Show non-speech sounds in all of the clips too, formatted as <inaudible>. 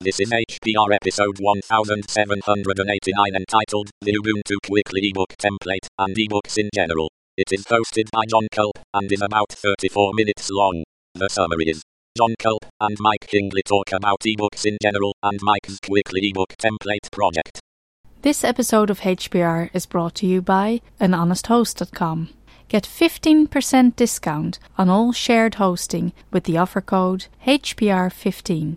This is HPR episode 1789 entitled The Ubuntu Quickly ebook template and ebooks in general. It is hosted by Jon Kulp and is about 34 minutes long. The summary is Jon Kulp and Mike Hingley talk about ebooks in general and Mike's Quickly ebook template project. This episode of HPR is brought to you by anhonesthost.com. Get 15% discount on all shared hosting with the offer code HPR15.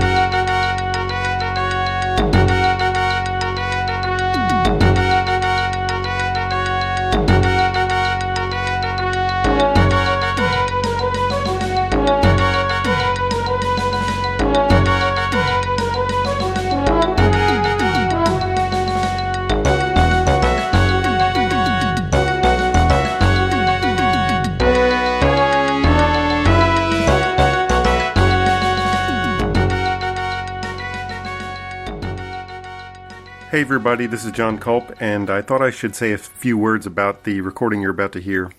Hey everybody, this is Jon Kulp, and I thought I should say a few words about the recording you're about to hear.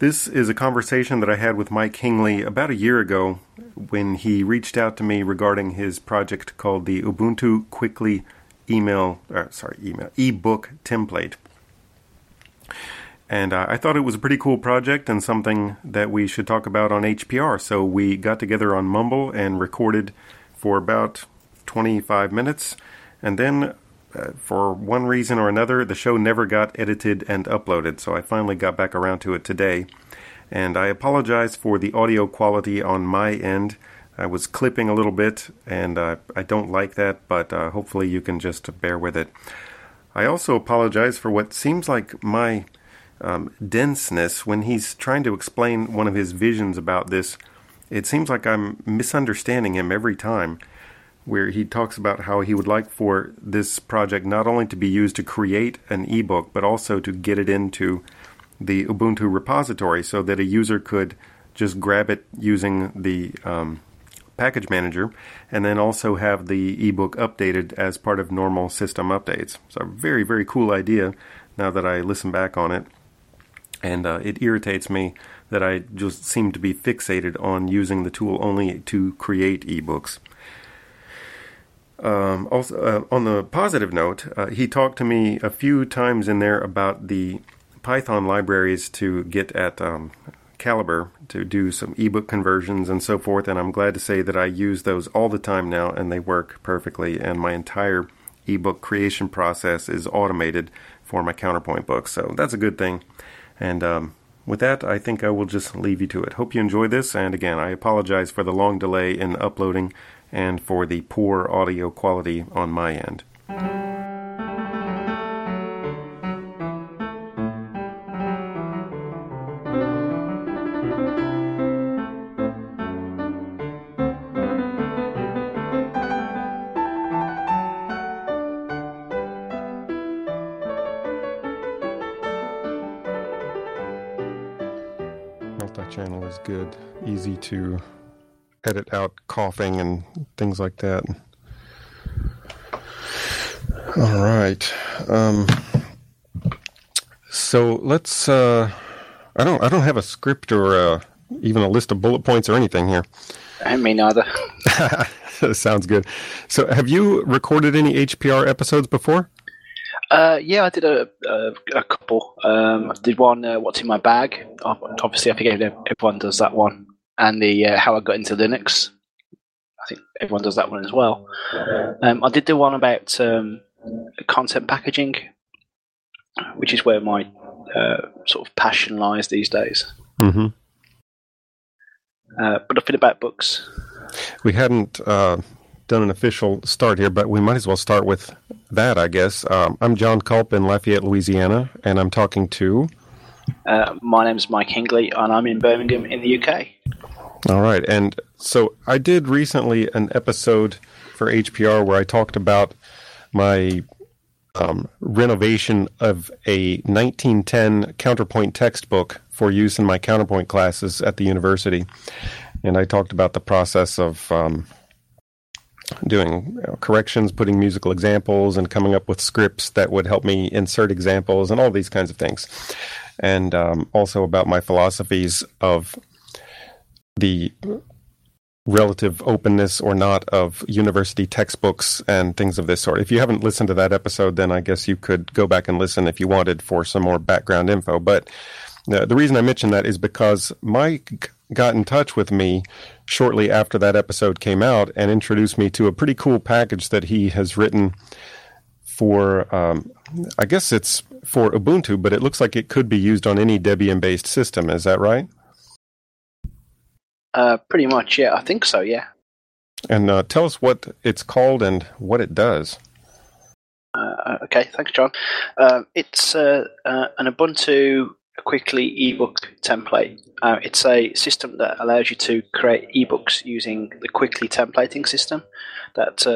This is a conversation that I had with Mike Hingley about a year ago when he reached out to me regarding his project called the Ubuntu Quickly Email, uh, sorry, email ebook template. And uh, I thought it was a pretty cool project and something that we should talk about on HPR. So we got together on Mumble and recorded for about 25 minutes. And then for one reason or another, the show never got edited and uploaded, so I finally got back around to it today. And I apologize for the audio quality on my end. I was clipping a little bit, and uh, I don't like that, but uh, hopefully you can just bear with it. I also apologize for what seems like my um, denseness when he's trying to explain one of his visions about this. It seems like I'm misunderstanding him every time where he talks about how he would like for this project not only to be used to create an ebook, but also to get it into the Ubuntu repository so that a user could just grab it using the um, package manager and then also have the ebook updated as part of normal system updates. So, a very, very cool idea now that I listen back on it. And uh, it irritates me that I just seem to be fixated on using the tool only to create ebooks. Um, also, uh, on the positive note, uh, he talked to me a few times in there about the Python libraries to get at um, Calibre to do some ebook conversions and so forth. And I'm glad to say that I use those all the time now, and they work perfectly. And my entire ebook creation process is automated for my counterpoint books, so that's a good thing. And um, with that, I think I will just leave you to it. Hope you enjoy this. And again, I apologize for the long delay in uploading and for the poor audio quality on my end. Multi-channel is good, easy to edit out coughing and things like that. All right. Um, so let's. Uh, I don't. I don't have a script or uh, even a list of bullet points or anything here. I me neither. <laughs> <laughs> Sounds good. So, have you recorded any HPR episodes before? Uh, yeah, I did a a, a couple. Um, I did one. Uh, What's in my bag? Obviously, I think everyone does that one and the uh, how I got into Linux. I think everyone does that one as well. Um, I did do one about um, content packaging, which is where my uh, sort of passion lies these days. Mm-hmm. Uh, but nothing about books. We hadn't uh, done an official start here, but we might as well start with that, I guess. Um, I'm Jon Kulp in Lafayette, Louisiana, and I'm talking to. Uh, my name's Mike Hingley, and I'm in Birmingham in the UK. All right. And so I did recently an episode for HPR where I talked about my um, renovation of a 1910 counterpoint textbook for use in my counterpoint classes at the university. And I talked about the process of um, doing you know, corrections, putting musical examples, and coming up with scripts that would help me insert examples and all these kinds of things. and um, also about my philosophies of the relative openness or not of university textbooks and things of this sort. If you haven't listened to that episode, then I guess you could go back and listen if you wanted for some more background info. But uh, the reason I mention that is because Mike got in touch with me shortly after that episode came out and introduced me to a pretty cool package that he has written for, um, I guess it's for Ubuntu, but it looks like it could be used on any Debian based system. Is that right? Uh, pretty much, yeah. I think so, yeah. And uh, tell us what it's called and what it does. Uh, okay, thanks, John. Uh, it's uh, uh, an Ubuntu quickly ebook template. it's a system that allows you to create ebooks using the quickly templating system. That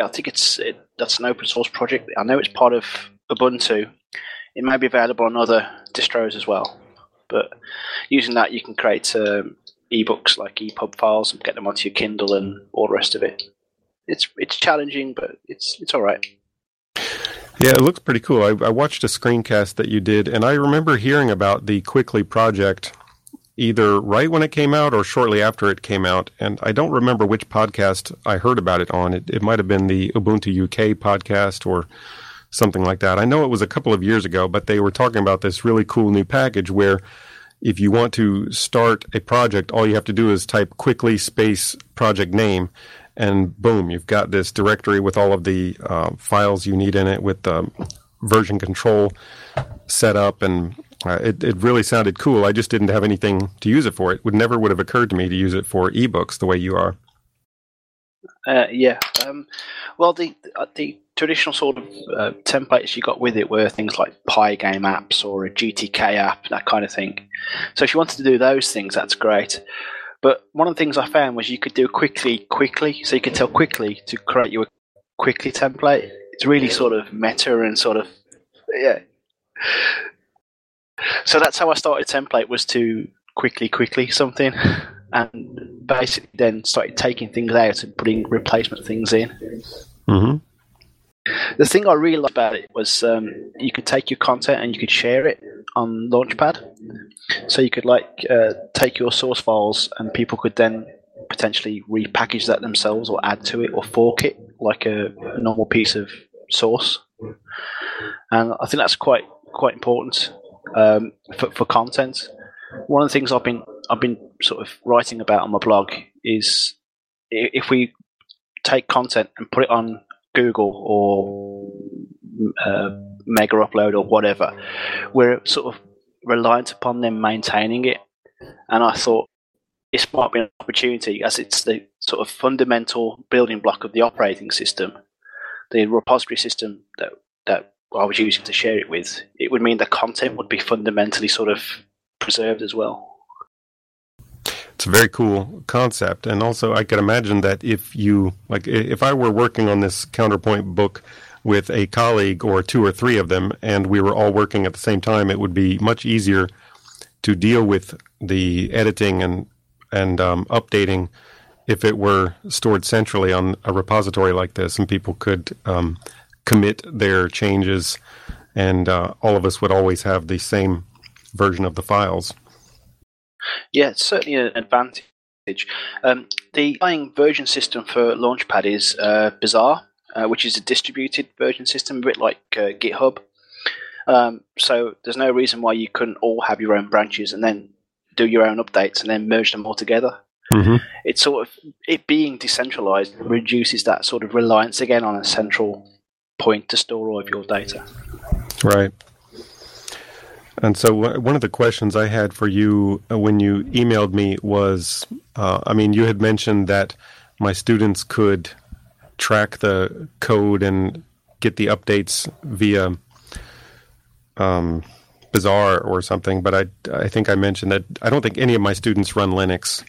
I think it's it, that's an open source project. I know it's part of Ubuntu. It may be available on other distros as well. But using that, you can create um, ebooks like EPUB files and get them onto your Kindle and all the rest of it. It's it's challenging, but it's it's all right. Yeah, it looks pretty cool. I, I watched a screencast that you did, and I remember hearing about the Quickly project either right when it came out or shortly after it came out. And I don't remember which podcast I heard about it on. It, it might have been the Ubuntu UK podcast or something like that. I know it was a couple of years ago, but they were talking about this really cool new package where if you want to start a project, all you have to do is type quickly space project name, and boom, you've got this directory with all of the uh, files you need in it with the version control set up, and uh, it it really sounded cool. I just didn't have anything to use it for. It would never would have occurred to me to use it for ebooks the way you are. Uh, yeah. Um, well, the uh, the traditional sort of uh, templates you got with it were things like Pygame apps or a GTK app, that kind of thing. So if you wanted to do those things, that's great. But one of the things I found was you could do quickly, quickly. So you could tell quickly to create you a quickly template. It's really sort of meta and sort of yeah. So that's how I started template was to quickly, quickly something, <laughs> and basically then started taking things out and putting replacement things in. Mm-hmm. The thing I really liked about it was um, you could take your content and you could share it on Launchpad. So you could like uh, take your source files and people could then potentially repackage that themselves or add to it or fork it like a, a normal piece of source. And I think that's quite quite important um, for, for content. One of the things I've been I've been sort of writing about on my blog is if we take content and put it on Google or uh, Mega Upload or whatever, we're sort of reliant upon them maintaining it. And I thought this might be an opportunity as it's the sort of fundamental building block of the operating system, the repository system that that I was using to share it with. It would mean the content would be fundamentally sort of preserved as well. It's a very cool concept, and also I could imagine that if you like, if I were working on this counterpoint book with a colleague or two or three of them, and we were all working at the same time, it would be much easier to deal with the editing and and um, updating if it were stored centrally on a repository like this, and people could um, commit their changes, and uh, all of us would always have the same version of the files. Yeah, it's certainly an advantage. Um, the underlying version system for Launchpad is uh, Bazaar, uh, which is a distributed version system, a bit like uh, GitHub. Um, so there's no reason why you couldn't all have your own branches and then do your own updates and then merge them all together. Mm-hmm. It's sort of it being decentralized reduces that sort of reliance again on a central point to store all of your data. Right. And so, one of the questions I had for you uh, when you emailed me was uh, I mean, you had mentioned that my students could track the code and get the updates via um, Bazaar or something, but I, I think I mentioned that I don't think any of my students run Linux.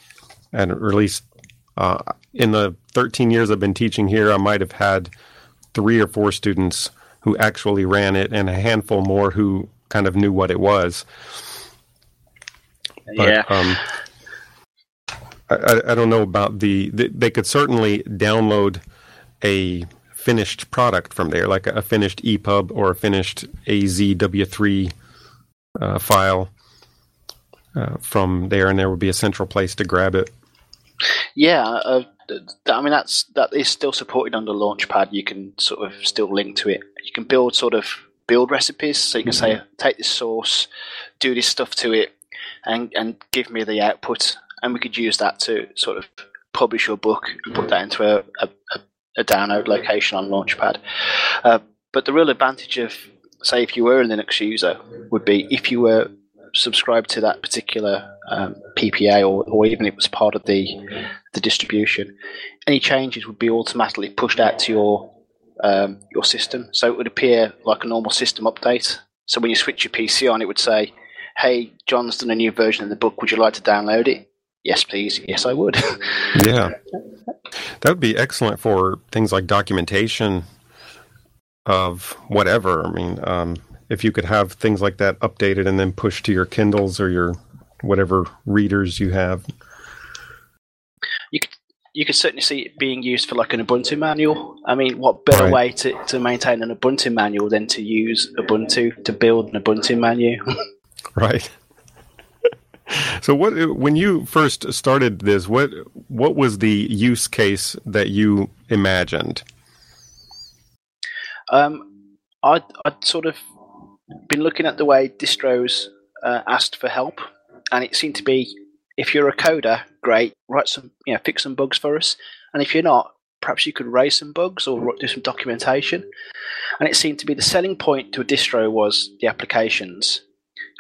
And at least uh, in the 13 years I've been teaching here, I might have had three or four students who actually ran it and a handful more who kind of knew what it was. But, yeah. Um, I, I, don't know about the, the, They could certainly download a finished product from there, like a, finished EPUB or a finished AZW3 uh, file uh, from there, and there would be a central place to grab it. Yeah, uh, I mean that's that is still supported under Launchpad. You can sort of still link to it. You can build sort of build recipes, so you can say mm-hmm. take this source, do this stuff to it, and and give me the output, and we could use that to sort of publish your book and put that into a, a, a download location on Launchpad. Uh, but the real advantage of say if you were a Linux user would be if you were subscribed to that particular um, PPA or, or even it was part of the the distribution, any changes would be automatically pushed out to your um, your system. So it would appear like a normal system update. So when you switch your PC on, it would say, "Hey, John's done a new version of the book. Would you like to download it?" Yes, please. Yes, I would. <laughs> yeah, that would be excellent for things like documentation of whatever. I mean, um, if you could have things like that updated and then pushed to your Kindles or your whatever readers you have. You could certainly see it being used for like an Ubuntu manual. I mean, what better right. way to, to maintain an Ubuntu manual than to use Ubuntu to build an Ubuntu manual? <laughs> right. <laughs> So what when you first started this, what what was the use case that you imagined? Um, I'd, I'd sort of been looking at the way distros uh, asked for help, and it seemed to be if you're a coder, great, write some, you know, fix some bugs for us, and if you're not, perhaps you could raise some bugs or do some documentation. And it seemed to be the selling point to a distro was the applications,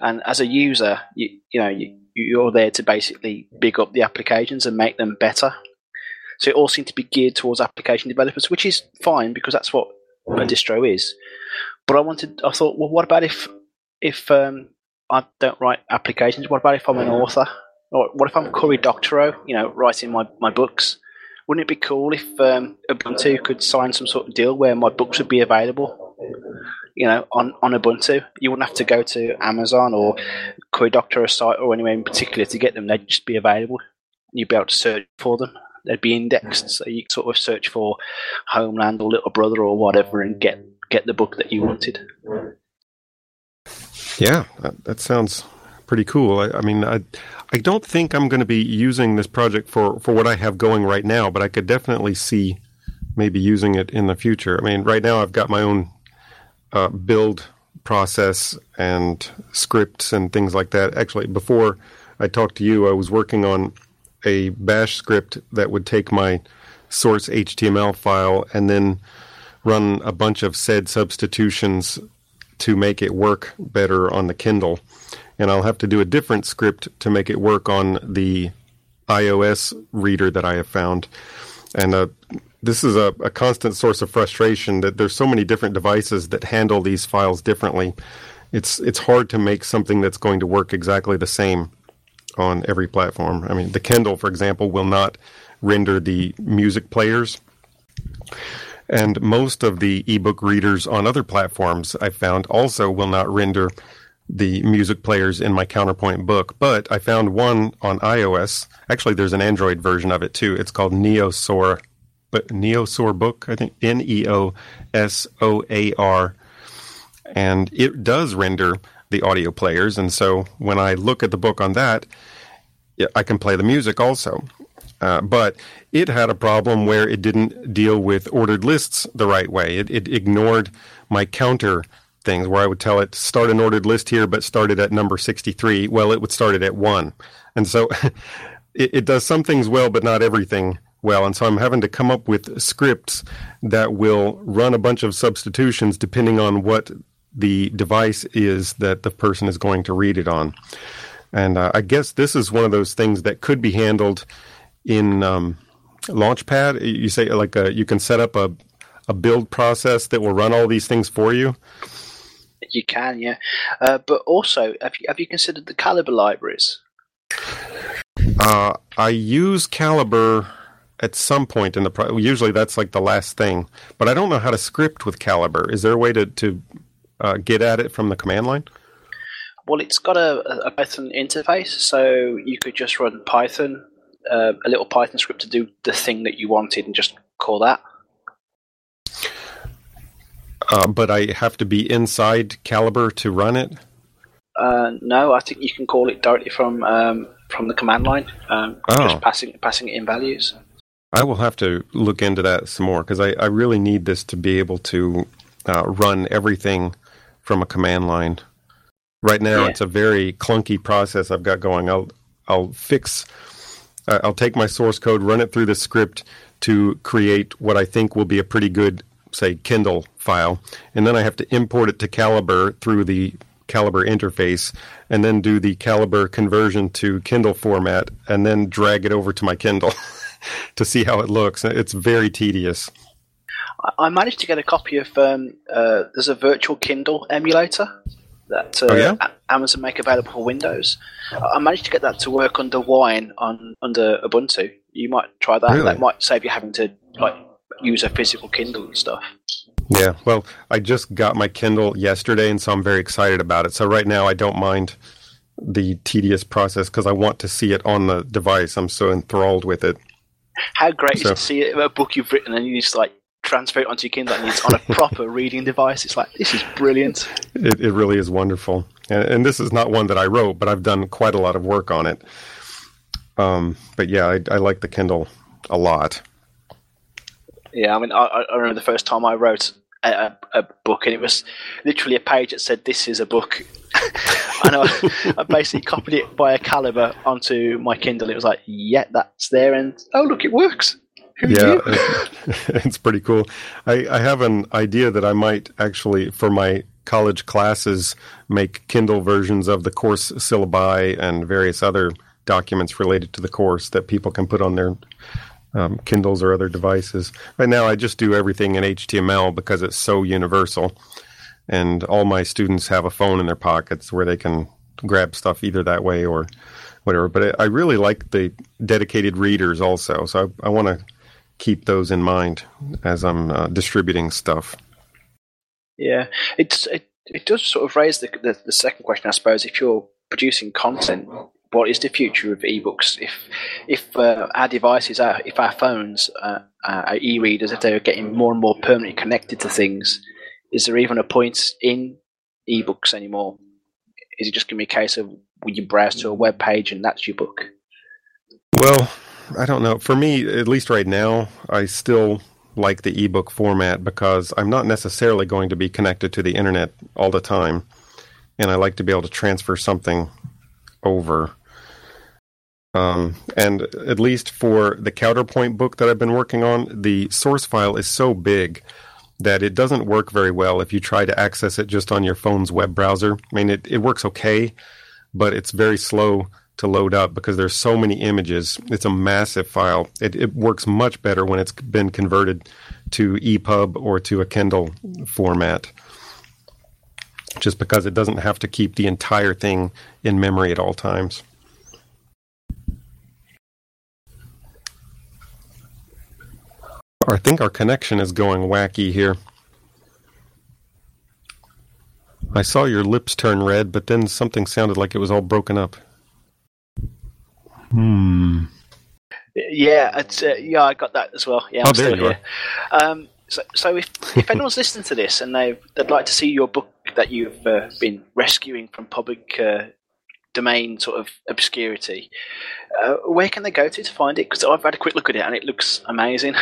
and as a user, you you know you, you're there to basically big up the applications and make them better. So it all seemed to be geared towards application developers, which is fine because that's what a distro is. But I wanted, I thought, well, what about if if um, I don't write applications? What about if I'm an author? Or what if I'm Cory Doctorow, you know, writing my, my books? Wouldn't it be cool if um, Ubuntu could sign some sort of deal where my books would be available, you know, on, on Ubuntu? You wouldn't have to go to Amazon or Cory Doctorow site or anywhere in particular to get them. They'd just be available. You'd be able to search for them. They'd be indexed, so you sort of search for Homeland or Little Brother or whatever and get get the book that you wanted. Yeah, that, that sounds pretty cool. I, I, mean, I I don't think I'm going to be using this project for for what I have going right now, but I could definitely see maybe using it in the future. I mean, right now I've got my own uh, build process and scripts and things like that. Actually, before I talked to you, I was working on a bash script that would take my source HTML file and then run a bunch of sed substitutions to make it work better on the Kindle. And I'll have to do a different script to make it work on the iOS reader that I have found. And uh, this is a, a, constant source of frustration that there's so many different devices that handle these files differently. It's it's hard to make something that's going to work exactly the same on every platform. I mean, the Kindle, for example, will not render the music players. And most of the ebook readers on other platforms I found also will not render the music players in my Counterpoint book. But I found one on iOS. Actually, there's an Android version of it too. It's called Neosoar, but Neosoar Book, I think N E O S O A R, and it does render the audio players. And so when I look at the book on that, I can play the music also. Uh, but it had a problem where it didn't deal with ordered lists the right way. It, it ignored my counter things where I would tell it start an ordered list here, but started at number 63. Well, it would start it at one. And so <laughs> it, it does some things well, but not everything well. And so I'm having to come up with scripts that will run a bunch of substitutions depending on what the device is that the person is going to read it on. And uh, I guess this is one of those things that could be handled in um, Launchpad. You say like a, uh, you can set up a a build process that will run all these things for you. You can, yeah. Uh, but also, have you, have you considered the Calibre libraries? Uh, I use Calibre at some point in the pro- usually that's like the last thing, but I don't know how to script with Calibre. Is there a way to to uh, get at it from the command line? Well, it's got a, a Python interface, so you could just run Python, uh, a little Python script to do the thing that you wanted, and just call that. Uh, but I have to be inside Calibre to run it. Uh, no, I think you can call it directly from um, from the command line, um, Oh. just passing passing it in values. I will have to look into that some more because I, I really need this to be able to uh, run everything from a command line. Right now, Yeah. it's a very clunky process I've got going. I'll I'll fix. Uh, I'll take my source code, run it through the script to create what I think will be a pretty good, say, Kindle file, and then I have to import it to Calibre through the Calibre interface, and then do the Calibre conversion to Kindle format, and then drag it over to my Kindle <laughs> to see how it looks. It's very tedious. I, managed to get a copy of. Um, uh, there's a virtual Kindle emulator that uh, Oh, yeah? Amazon make available for Windows. I I managed to get that to work under Wine on under Ubuntu. You might try that. Really? That might save you having to like use a physical Kindle and stuff. Yeah, well, I just got my Kindle yesterday, and so I'm very excited about it. So right now, I don't mind the tedious process because I want to see it on the device. I'm so enthralled with it. How great So- is it to see a book you've written and you just like transfer it onto your Kindle and it's on a <laughs> proper reading device? It's like this is brilliant. It, it really is wonderful. And, and this is not one that I wrote, but I've done quite a lot of work on it. Um, but yeah, I, I like the Kindle a lot. Yeah, I mean, I, I remember the first time I wrote a, a, book, and it was literally a page that said, "This is a book," <laughs> and I, I basically copied it by a Calibre onto my Kindle. It was like, "Yeah, that's there," and oh, look, it works. Who Yeah, <laughs> it's pretty cool. I, I have an idea that I might actually, for my college classes, make Kindle versions of the course syllabi and various other documents related to the course that people can put on their um, Kindles or other devices. Right now, I just do everything in HTML because it's so universal, and all my students have a phone in their pockets where they can grab stuff either that way or whatever. But I really like the dedicated readers also, so I, I want to keep those in mind as I'm uh, distributing stuff. Yeah, it's it, it does sort of raise the, the the second question, I suppose. If you're producing content, what is the future of ebooks? If if uh, our devices, if our phones, uh, our e-readers, if they're getting more and more permanently connected to things, is there even a point in ebooks anymore? Is it just going to be a case of when you browse to a web page and that's your book? Well, I don't know. For me, at least right now, I still like the ebook format because I'm not necessarily going to be connected to the internet all the time, and I like to be able to transfer something over. Um, and at least for the counterpoint book that I've been working on, the source file is so big that it doesn't work very well if you try to access it just on your phone's web browser. I mean, it, it works okay, but it's very slow to load up because there's so many images. It's a massive file. It, it works much better when it's been converted to EPUB or to a Kindle format, just because it doesn't have to keep the entire thing in memory at all times. I think our connection is going wacky here. I saw your lips turn red, but then something sounded like it was all broken up. Hmm. Yeah, it's, uh, yeah, I got that as well. Yeah, I'm Oh, there still you here. Um, so, so if if <laughs> anyone's listening to this and they they'd like to see your book that you've uh, been rescuing from public uh, domain sort of obscurity, uh, where can they go to to find it? Because I've had a quick look at it and it looks amazing.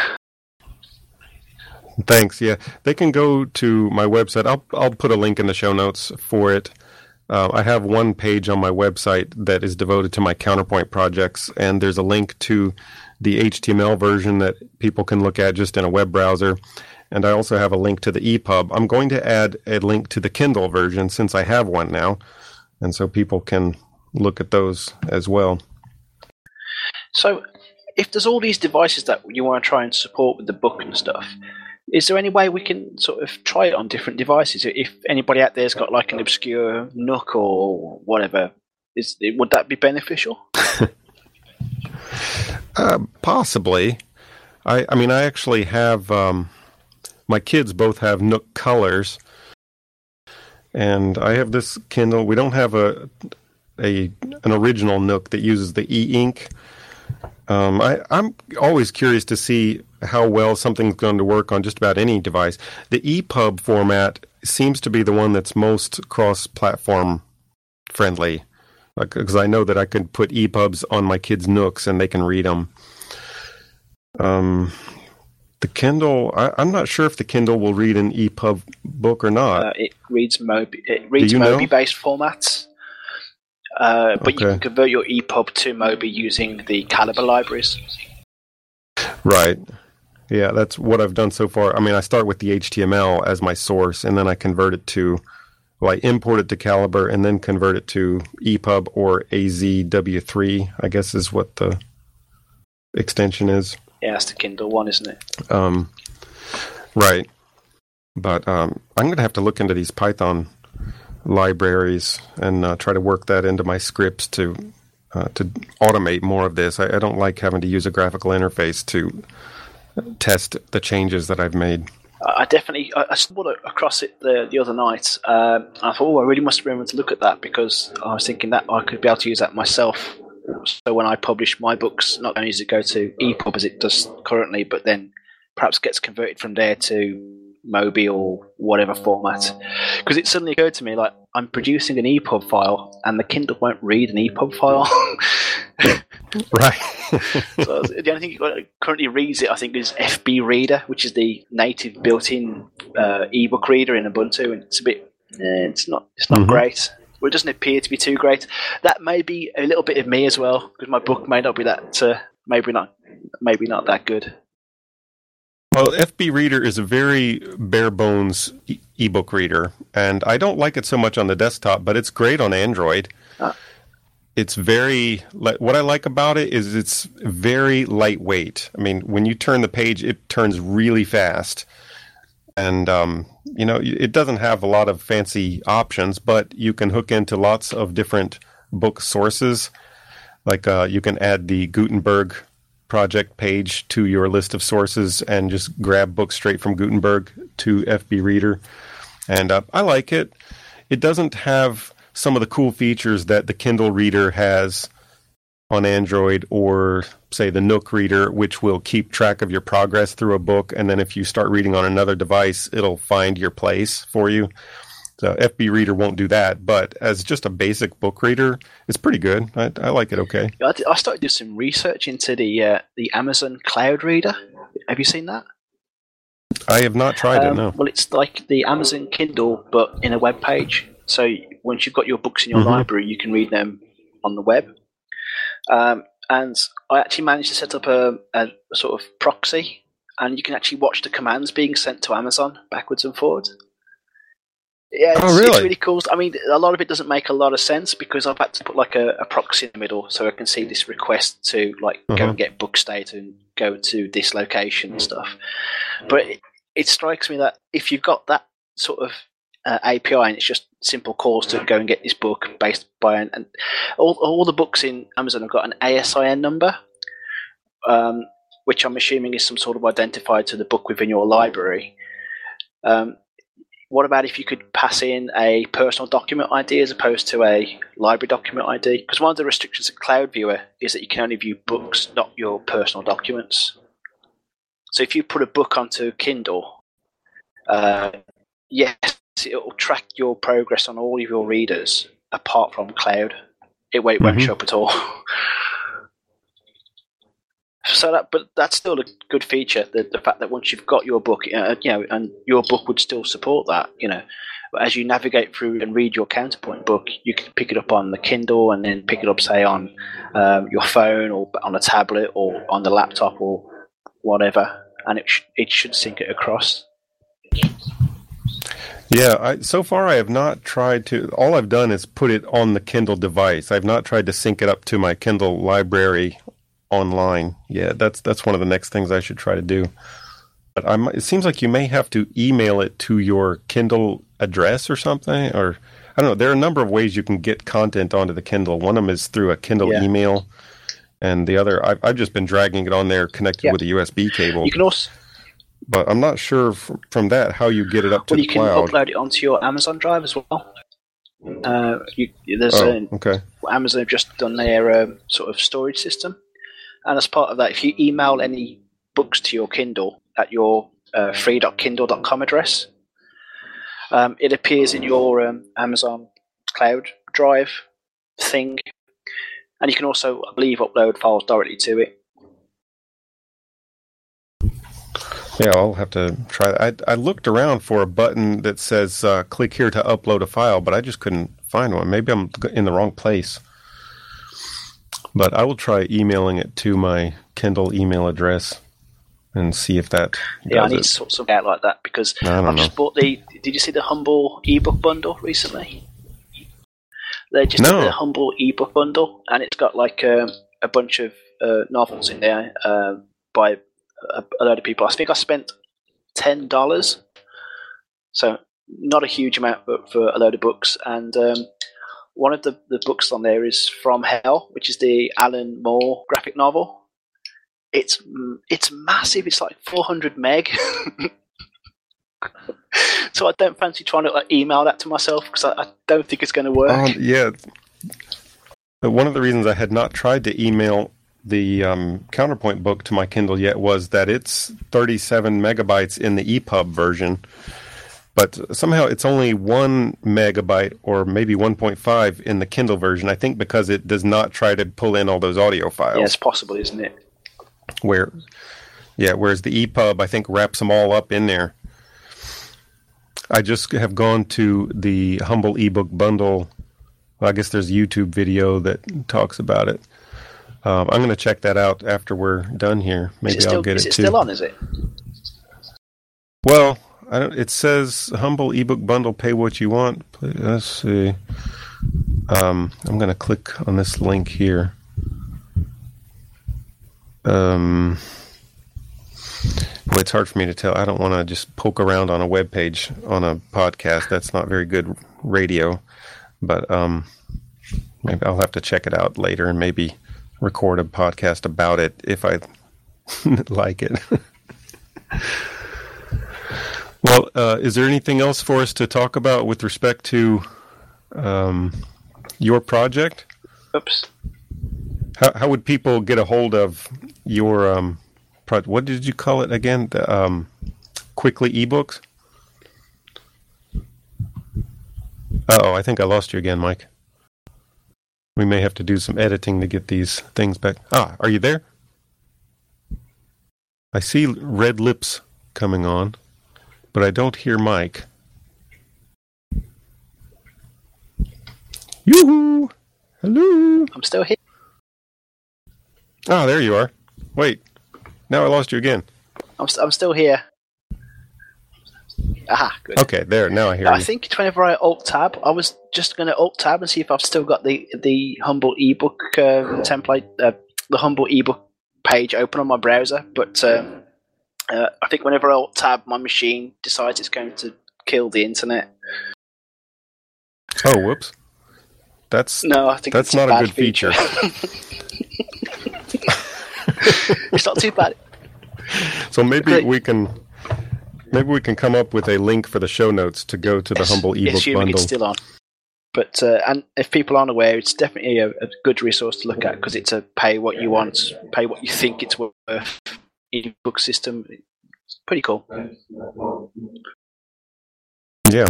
Thanks. Yeah, they can go to my website. I'll I'll put a link in the show notes for it. Uh, I have one page on my website that is devoted to my counterpoint projects, and there's a link to the HTML version that people can look at just in a web browser. And I also have a link to the EPUB. I'm going to add a link to the Kindle version since I have one now, and so people can look at those as well. So, if there's all these devices that you want to try and support with the book and stuff, is there any way we can sort of try it on different devices? If anybody out there's got like an obscure Nook or whatever, is would that be beneficial? <laughs> Uh, possibly. I, I mean, I actually have um, my kids both have Nook colors, and I have this Kindle. We don't have a a an original Nook that uses the e ink. Um, I, I'm always curious to see how well something's going to work on just about any device. The EPUB format seems to be the one that's most cross-platform friendly, because I know that I could put EPUBs on my kids' Nooks and they can read them. Um, the Kindle, I, am not sure if the Kindle will read an EPUB book or not. Uh, it reads Mobi. It reads Mobi-based formats, uh, but okay. you can convert your EPUB to Mobi using the Calibre libraries. Right. Yeah, that's what I've done so far. I mean, I start with the HTML as my source, and then I convert it to, well, I import it to Calibre and then convert it to EPUB or AZW3. I guess is what the extension is. Yeah, it's the Kindle one, isn't it? Um, right. But um, I'm going to have to look into these Python libraries and uh, try to work that into my scripts to uh, to automate more of this. I, I, don't like having to use a graphical interface to test the changes that I've made. I definitely I, stumbled across it the the other night. Um, I thought, oh, I really must remember to look at that because I was thinking that I could be able to use that myself so when I publish my books, not only does it go to EPUB as it does currently, but then perhaps gets converted from there to Mobi or whatever format. Because it suddenly occurred to me, like I'm producing an EPUB file, and the Kindle won't read an EPUB file. <laughs> right. <laughs> so the only thing it currently reads it, I think, is FB Reader, which is the native built-in uh, ebook reader in Ubuntu, and it's a bit, eh, it's not, it's not mm-hmm. great well, it doesn't appear to be too great. That may be a little bit of me as well, because my book may not be that, uh, maybe not, maybe not that good. Well, FB Reader is a very bare bones e- ebook reader, and I don't like it so much on the desktop, but it's great on Android. Ah. It's very what I like about it is it's very lightweight. I mean, when you turn the page, it turns really fast, and um, you know, it doesn't have a lot of fancy options, but you can hook into lots of different book sources. Like uh, you can add the Gutenberg project page to your list of sources and just grab books straight from Gutenberg to FB Reader. And uh, I like it. It doesn't have some of the cool features that the Kindle Reader has on Android or say the Nook reader, which will keep track of your progress through a book. And then if you start reading on another device, it'll find your place for you. So FB Reader won't do that, but as just a basic book reader, it's pretty good. I, I like it okay. I started doing some research into the uh, the Amazon Cloud Reader. Have you seen that? I have not tried um, it. No. Well, it's like the Amazon Kindle, but in a web page. So once you've got your books in your mm-hmm. library, you can read them on the web. Um, and I actually managed to set up a, a, sort of proxy, and you can actually watch the commands being sent to Amazon backwards and forwards. Yeah, it's, oh, really? it's really cool. I mean, a lot of it doesn't make a lot of sense because I've had to put like a, a proxy in the middle so I can see this request to like uh-huh. go and get book state and go to this location and stuff. But it, it strikes me that if you've got that sort of uh, API, and it's just simple calls to go and get this book based by an, and all all the books in Amazon have got an ASIN number, um, which I'm assuming is some sort of identifier to the book within your library. Um, what about if you could pass in a personal document ID as opposed to a library document ID? Because one of the restrictions of Cloud Viewer is that you can only view books, not your personal documents. So if you put a book onto Kindle, uh, yes, it'll track your progress on all of your readers apart from cloud. It won't, mm-hmm. show up at all. <laughs> so that, but that's still a good feature. The, the fact that once you've got your book, uh, you know, and your book would still support that, you know. As you navigate through and read your counterpoint book, you can pick it up on the Kindle and then pick it up, say, on um, your phone or on a tablet or on the laptop or whatever, and it sh- it should sync it across. Yeah, I, so far I have not tried to. All I've done is put it on the Kindle device. I've not tried to sync it up to my Kindle library online. Yeah, that's that's one of the next things I should try to do. But I'm, it seems like you may have to email it to your Kindle address or something, or I don't know. There are a number of ways you can get content onto the Kindle. One of them is through a Kindle yeah. email, and the other I've, I've just been dragging it on there connected yeah. with a USB cable. You can also but I'm not sure from, from that how you get it up to well, the cloud. you can upload it onto your Amazon Drive as well. Uh, you, there's oh, a, okay. Amazon have just done their um, sort of storage system, and as part of that, if you email any books to your Kindle at your uh, free.kindle.com address, um, it appears in your um, Amazon cloud drive thing, and you can also, I believe, upload files directly to it. Yeah, I'll have to try. I, I looked around for a button that says uh, click here to upload a file, but I just couldn't find one. Maybe I'm in the wrong place. But I will try emailing it to my Kindle email address and see if that. Yeah, I need it. to sort something out like that because I don't I've know. just bought the. Did you see the Humble ebook bundle recently? They just No. did the Humble ebook bundle, and it's got like um, a bunch of uh, novels in there uh, by a, a lot of people. I think I spent ten dollars, so not a huge amount but for a load of books. And um, one of the, the books on there is From Hell, which is the Alan Moore graphic novel. It's mm, it's massive. It's like 400 meg. <laughs> so I don't fancy trying to like, email that to myself because I, I don't think it's going to work. Um, yeah. One of the reasons I had not tried to email the um, Counterpoint book to my Kindle yet was that it's 37 megabytes in the EPUB version, but somehow it's only one megabyte or maybe 1.5 in the Kindle version. I think because it does not try to pull in all those audio files. yeah, it's possible, isn't it? Where, yeah, whereas the EPUB I think wraps them all up in there. I just have gone to the Humble ebook bundle. Well, I guess there's a YouTube video that talks about it. Um, I'm going to check that out after we're done here. Maybe still, I'll get is it it too. still on? Is it? Well, I don't, it says Humble ebook bundle. Pay what you want. Let's see. Um, I'm going to click on this link here. Um, well, it's hard for me to tell. I don't want to just poke around on a web page on a podcast. That's not very good radio. But um, maybe I'll have to check it out later and maybe record a podcast about it if I <laughs> like it. <laughs> Well, uh, is there anything else for us to talk about with respect to um, your project? Oops. How, how would people get a hold of your um, project? What did you call it again? The um, quickly ebooks. Oh, I think I lost you again, Mike. We may have to do some editing to get these things back. Ah, are you there? I see red lips coming on, but I don't hear Mike. Yoo-hoo! Hello! I'm still here. Ah, there you are. Wait, now I lost you again. I'm, st- I'm still here. Aha, good. Okay, there. Now I hear I you. think whenever I alt tab, I was just going to alt tab and see if I've still got the the humble ebook uh, template, uh, the humble ebook page open on my browser. But um, uh, I think whenever I alt tab, my machine decides it's going to kill the internet. Oh, whoops. That's No, I think That's not a bad good feature. <laughs> it's not too bad. so maybe we can maybe we can come up with a link for the show notes to go to the Yes, humble ebook bundle. it's still on. But uh, and if people aren't aware, it's definitely a, a good resource to look at because it's a pay what you want, pay what you think it's worth ebook system. It's pretty cool. Yeah.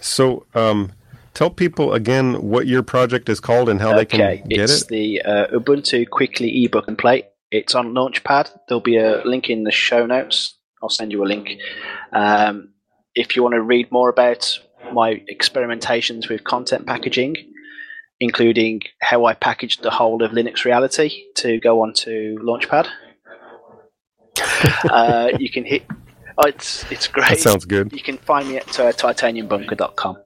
So, um, tell people again what your project is called and how they can get it's it. It's the uh, Ubuntu Quickly ebook and play. It's on Launchpad. There'll be a link in the show notes. I'll send you a link. Um, if you want to read more about my experimentations with content packaging, including how I packaged the whole of Linux Reality to go onto Launchpad, uh, you can hit. Oh, it's it's great. That sounds good. You can find me at uh, titaniumbunker.com.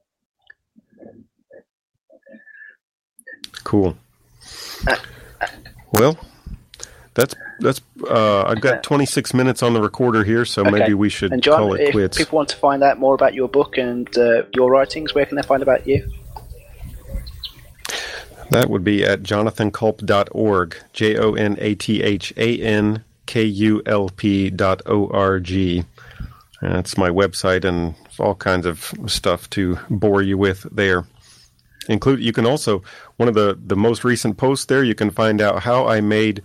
Cool. Uh, Well, that's that's. Uh, I've got 26 minutes on the recorder here, so Okay. maybe we should John, call it if quits. people want to find out more about your book and uh, your writings, where can they find about you? That would be at jonathankulp.org. J O N A T H A N K U L P dot O R G. That's my website and all kinds of stuff to bore you with there. Include you can also one of the the most recent posts there you can find out how I made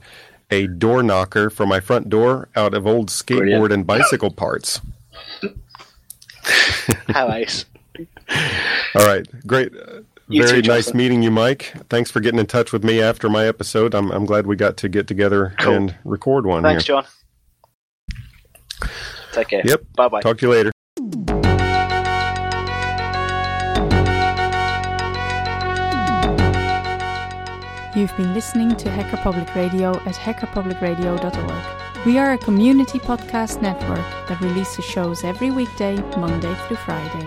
a door knocker for my front door out of old skateboard Brilliant. and bicycle parts. How ace. <laughs> All right, great. You Very too, nice Justin. meeting you, Mike. Thanks for getting in touch with me after my episode. I'm, I'm glad we got to get together Cool. and record one Thanks, here. John. Take care. Yep. Bye bye. Talk to you later. You've been listening to Hacker Public Radio at hackerpublicradio.org. We are a community podcast network that releases shows every weekday, Monday through Friday.